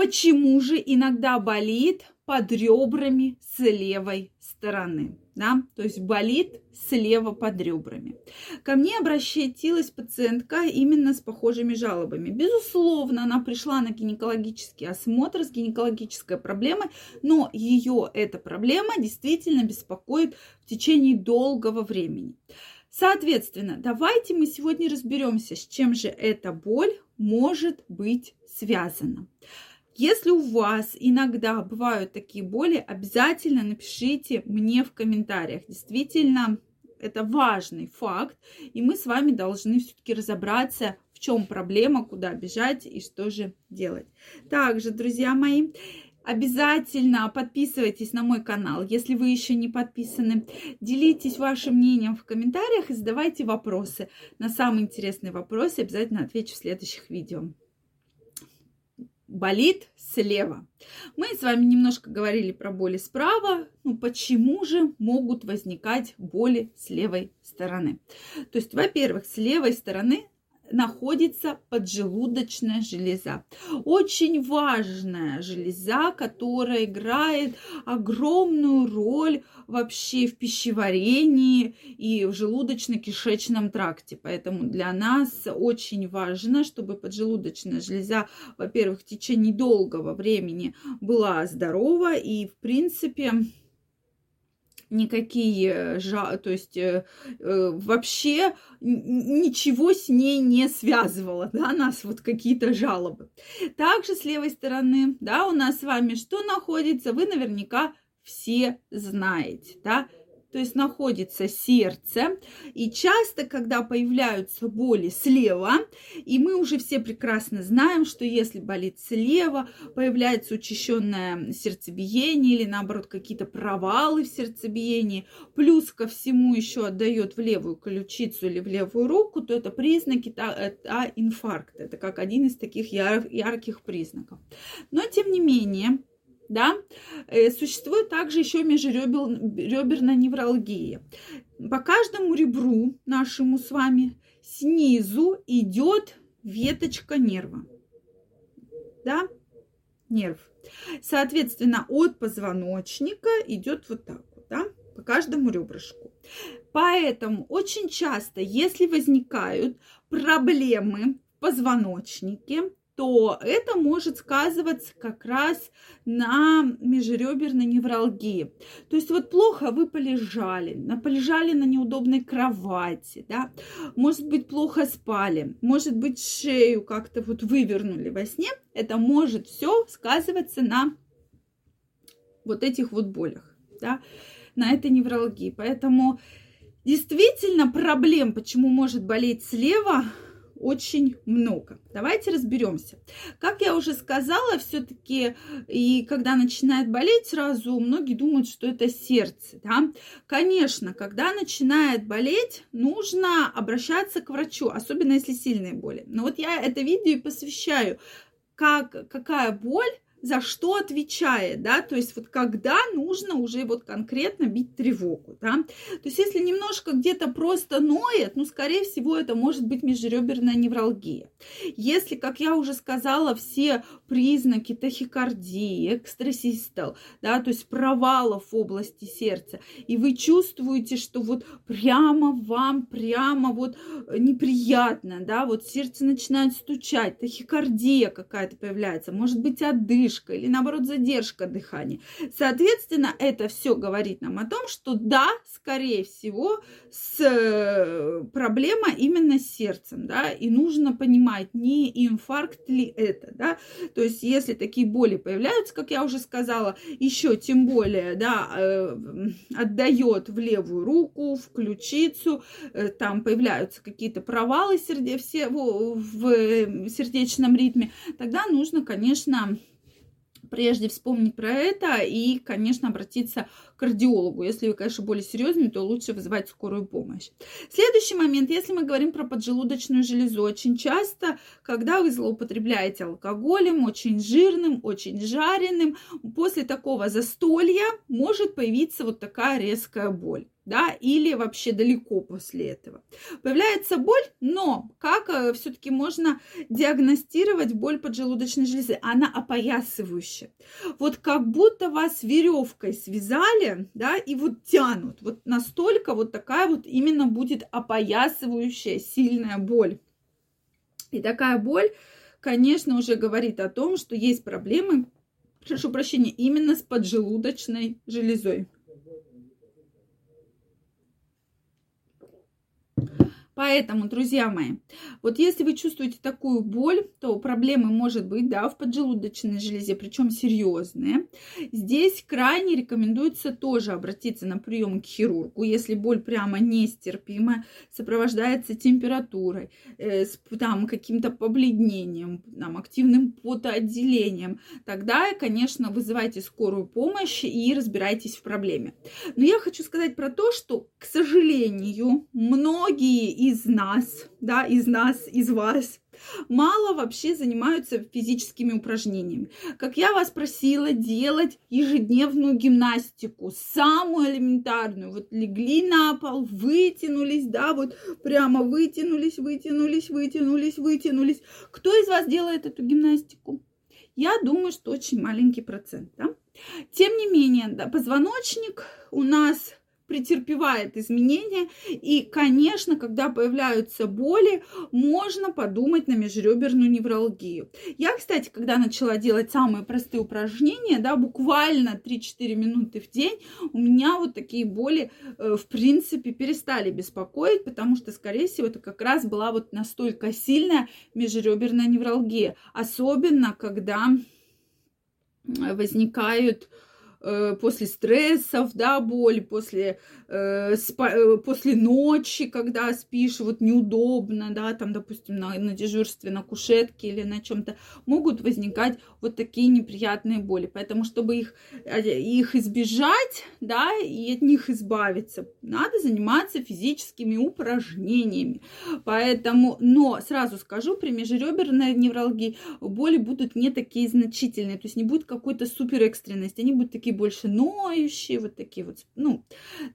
почему же иногда болит под ребрами с левой стороны да, то есть болит слева под ребрами. Ко мне обращалась пациентка именно с похожими жалобами. Безусловно, она пришла на гинекологический осмотр с гинекологической проблемой, но ее эта проблема действительно беспокоит в течение долгого времени. Соответственно, давайте мы сегодня разберемся, с чем же эта боль может быть связана. Если у вас иногда бывают такие боли, обязательно напишите мне в комментариях. Действительно, это важный факт, и мы с вами должны все-таки разобраться, в чем проблема, куда бежать и что же делать. Также, друзья мои, Обязательно подписывайтесь на мой канал, если вы еще не подписаны. Делитесь вашим мнением в комментариях и задавайте вопросы. На самые интересные вопросы обязательно отвечу в следующих видео болит слева. Мы с вами немножко говорили про боли справа. Ну, почему же могут возникать боли с левой стороны? То есть, во-первых, с левой стороны находится поджелудочная железа. Очень важная железа, которая играет огромную роль вообще в пищеварении и в желудочно-кишечном тракте. Поэтому для нас очень важно, чтобы поджелудочная железа, во-первых, в течение долгого времени была здорова и, в принципе, никакие, то есть э, э, вообще ничего с ней не связывало, да, нас вот какие-то жалобы. Также с левой стороны, да, у нас с вами что находится, вы наверняка все знаете, да, то есть находится сердце. И часто, когда появляются боли слева, и мы уже все прекрасно знаем, что если болит слева, появляется учащенное сердцебиение или наоборот какие-то провалы в сердцебиении, плюс ко всему еще отдает в левую ключицу или в левую руку, то это признаки а, инфаркта. Это как один из таких яр, ярких признаков. Но тем не менее, да, э, существует также еще межреберная невралгия. По каждому ребру нашему с вами снизу идет веточка нерва, да, нерв. Соответственно, от позвоночника идет вот так вот, да, по каждому ребрышку. Поэтому очень часто, если возникают проблемы в позвоночнике, то это может сказываться как раз на межреберной невралгии. То есть вот плохо вы полежали, полежали на неудобной кровати, да, может быть плохо спали, может быть шею как-то вот вывернули во сне, это может все сказываться на вот этих вот болях, да, на этой невралгии. Поэтому действительно проблем, почему может болеть слева, очень много. Давайте разберемся. Как я уже сказала, все-таки и когда начинает болеть, сразу многие думают, что это сердце. Да? Конечно, когда начинает болеть, нужно обращаться к врачу, особенно если сильные боли. Но вот я это видео и посвящаю, как, какая боль за что отвечает, да, то есть вот когда нужно уже вот конкретно бить тревогу, да, то есть если немножко где-то просто ноет, ну, скорее всего, это может быть межреберная невралгия. Если, как я уже сказала, все признаки тахикардии, экстрасистол, да, то есть провалов в области сердца, и вы чувствуете, что вот прямо вам, прямо вот неприятно, да, вот сердце начинает стучать, тахикардия какая-то появляется, может быть, отдышка, передышка или наоборот задержка дыхания. Соответственно, это все говорит нам о том, что да, скорее всего, с э, проблема именно с сердцем, да, и нужно понимать, не инфаркт ли это, да, то есть если такие боли появляются, как я уже сказала, еще тем более, да, э, отдает в левую руку, в ключицу, э, там появляются какие-то провалы серде, в сердечном ритме, тогда нужно, конечно, прежде вспомнить про это и, конечно, обратиться кардиологу. Если вы, конечно, более серьезные, то лучше вызывать скорую помощь. Следующий момент, если мы говорим про поджелудочную железу, очень часто, когда вы злоупотребляете алкоголем, очень жирным, очень жареным, после такого застолья может появиться вот такая резкая боль да, или вообще далеко после этого. Появляется боль, но как э, все-таки можно диагностировать боль поджелудочной железы? Она опоясывающая. Вот как будто вас веревкой связали, да, и вот тянут. Вот настолько вот такая вот именно будет опоясывающая сильная боль. И такая боль, конечно, уже говорит о том, что есть проблемы, прошу прощения, именно с поджелудочной железой. Поэтому, друзья мои, вот если вы чувствуете такую боль, то проблемы может быть, да, в поджелудочной железе, причем серьезные. Здесь крайне рекомендуется тоже обратиться на прием к хирургу, если боль прямо нестерпимая, сопровождается температурой, э, с там каким-то побледнением, там, активным потоотделением, тогда, конечно, вызывайте скорую помощь и разбирайтесь в проблеме. Но я хочу сказать про то, что, к сожалению, многие из из нас, да, из нас, из вас, мало вообще занимаются физическими упражнениями. Как я вас просила делать ежедневную гимнастику, самую элементарную. Вот легли на пол, вытянулись, да, вот прямо вытянулись, вытянулись, вытянулись, вытянулись. Кто из вас делает эту гимнастику? Я думаю, что очень маленький процент, да? Тем не менее, да, позвоночник у нас претерпевает изменения. И, конечно, когда появляются боли, можно подумать на межреберную невралгию. Я, кстати, когда начала делать самые простые упражнения, да, буквально 3-4 минуты в день, у меня вот такие боли, э, в принципе, перестали беспокоить, потому что, скорее всего, это как раз была вот настолько сильная межреберная невралгия. Особенно, когда возникают после стрессов, да, боль, после, э, спа, э, после ночи, когда спишь, вот неудобно, да, там, допустим, на, на дежурстве, на кушетке или на чем-то, могут возникать вот такие неприятные боли. Поэтому, чтобы их, их избежать, да, и от них избавиться, надо заниматься физическими упражнениями. Поэтому, но сразу скажу, при межреберной невралгии боли будут не такие значительные, то есть не будет какой-то супер экстренности, они будут такие больше ноющие, вот такие вот, ну,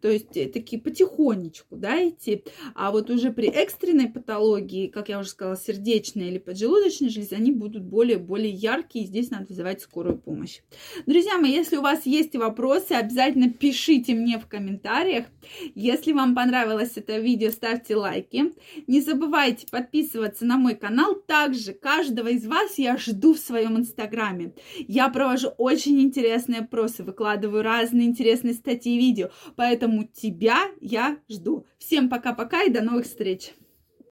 то есть э, такие потихонечку, да, идти. А вот уже при экстренной патологии, как я уже сказала, сердечная или поджелудочная железа, они будут более-более яркие, и здесь надо вызывать скорую помощь. Друзья мои, если у вас есть вопросы, обязательно пишите мне в комментариях. Если вам понравилось это видео, ставьте лайки. Не забывайте подписываться на мой канал. Также каждого из вас я жду в своем инстаграме. Я провожу очень интересные опросы выкладываю разные интересные статьи и видео. Поэтому тебя я жду. Всем пока-пока и до новых встреч!